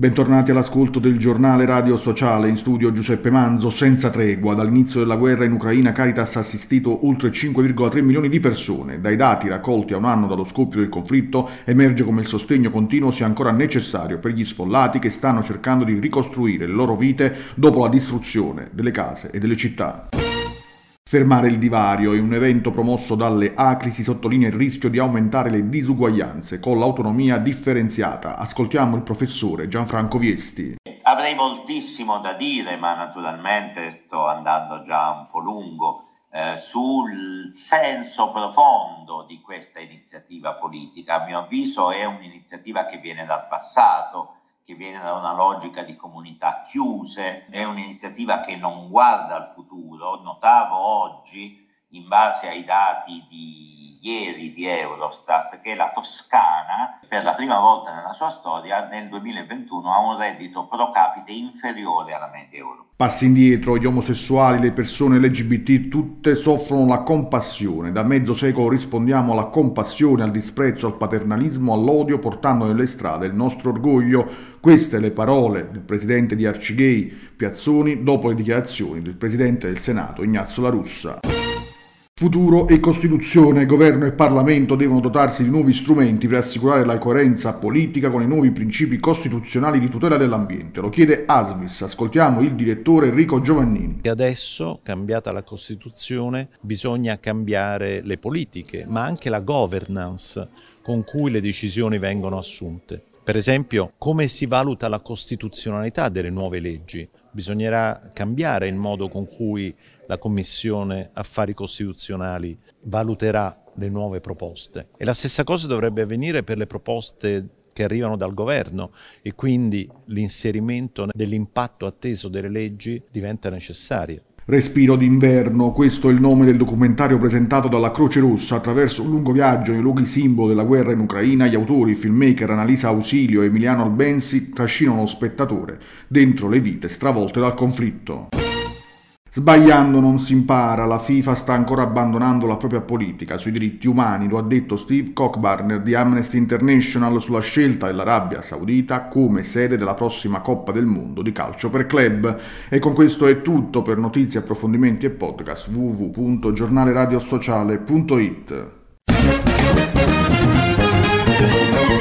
Bentornati all'ascolto del giornale radio sociale in studio Giuseppe Manzo, senza tregua. Dall'inizio della guerra in Ucraina Caritas ha assistito oltre 5,3 milioni di persone. Dai dati raccolti a un anno dallo scoppio del conflitto emerge come il sostegno continuo sia ancora necessario per gli sfollati che stanno cercando di ricostruire le loro vite dopo la distruzione delle case e delle città. Fermare il divario è un evento promosso dalle ACRI si sottolinea il rischio di aumentare le disuguaglianze con l'autonomia differenziata. Ascoltiamo il professore Gianfranco Viesti. Avrei moltissimo da dire, ma naturalmente sto andando già un po' lungo, eh, sul senso profondo di questa iniziativa politica. A mio avviso è un'iniziativa che viene dal passato che viene da una logica di comunità chiuse, è un'iniziativa che non guarda al futuro. Notavo oggi, in base ai dati di ieri di Eurostat, che la Toscana, per la prima volta nella sua storia, nel 2021 ha un reddito pro capite inferiore alla media europea. Passi indietro, gli omosessuali, le persone LGBT, tutte soffrono la compassione. Da mezzo secolo rispondiamo alla compassione, al disprezzo, al paternalismo, all'odio, portando nelle strade il nostro orgoglio. Queste le parole del presidente di Arcigay Piazzoni dopo le dichiarazioni del presidente del Senato Ignazio La Russa. Futuro e Costituzione, Governo e Parlamento devono dotarsi di nuovi strumenti per assicurare la coerenza politica con i nuovi principi costituzionali di tutela dell'ambiente. Lo chiede Asvis. Ascoltiamo il direttore Enrico Giovannini. Adesso, cambiata la Costituzione, bisogna cambiare le politiche, ma anche la governance con cui le decisioni vengono assunte. Per esempio, come si valuta la costituzionalità delle nuove leggi? Bisognerà cambiare il modo con cui la Commissione Affari Costituzionali valuterà le nuove proposte. E la stessa cosa dovrebbe avvenire per le proposte che arrivano dal governo e quindi l'inserimento dell'impatto atteso delle leggi diventa necessario. Respiro d'inverno, questo è il nome del documentario presentato dalla Croce Rossa. Attraverso un lungo viaggio nei luoghi simbolo della guerra in Ucraina, gli autori, filmmaker Annalisa Ausilio e Emiliano Albensi trascinano lo spettatore dentro le vite stravolte dal conflitto. Sbagliando non si impara, la FIFA sta ancora abbandonando la propria politica sui diritti umani, lo ha detto Steve Cockburner di Amnesty International sulla scelta dell'Arabia Saudita come sede della prossima Coppa del Mondo di calcio per club. E con questo è tutto per notizie, approfondimenti e podcast www.giornaleradiosociale.it.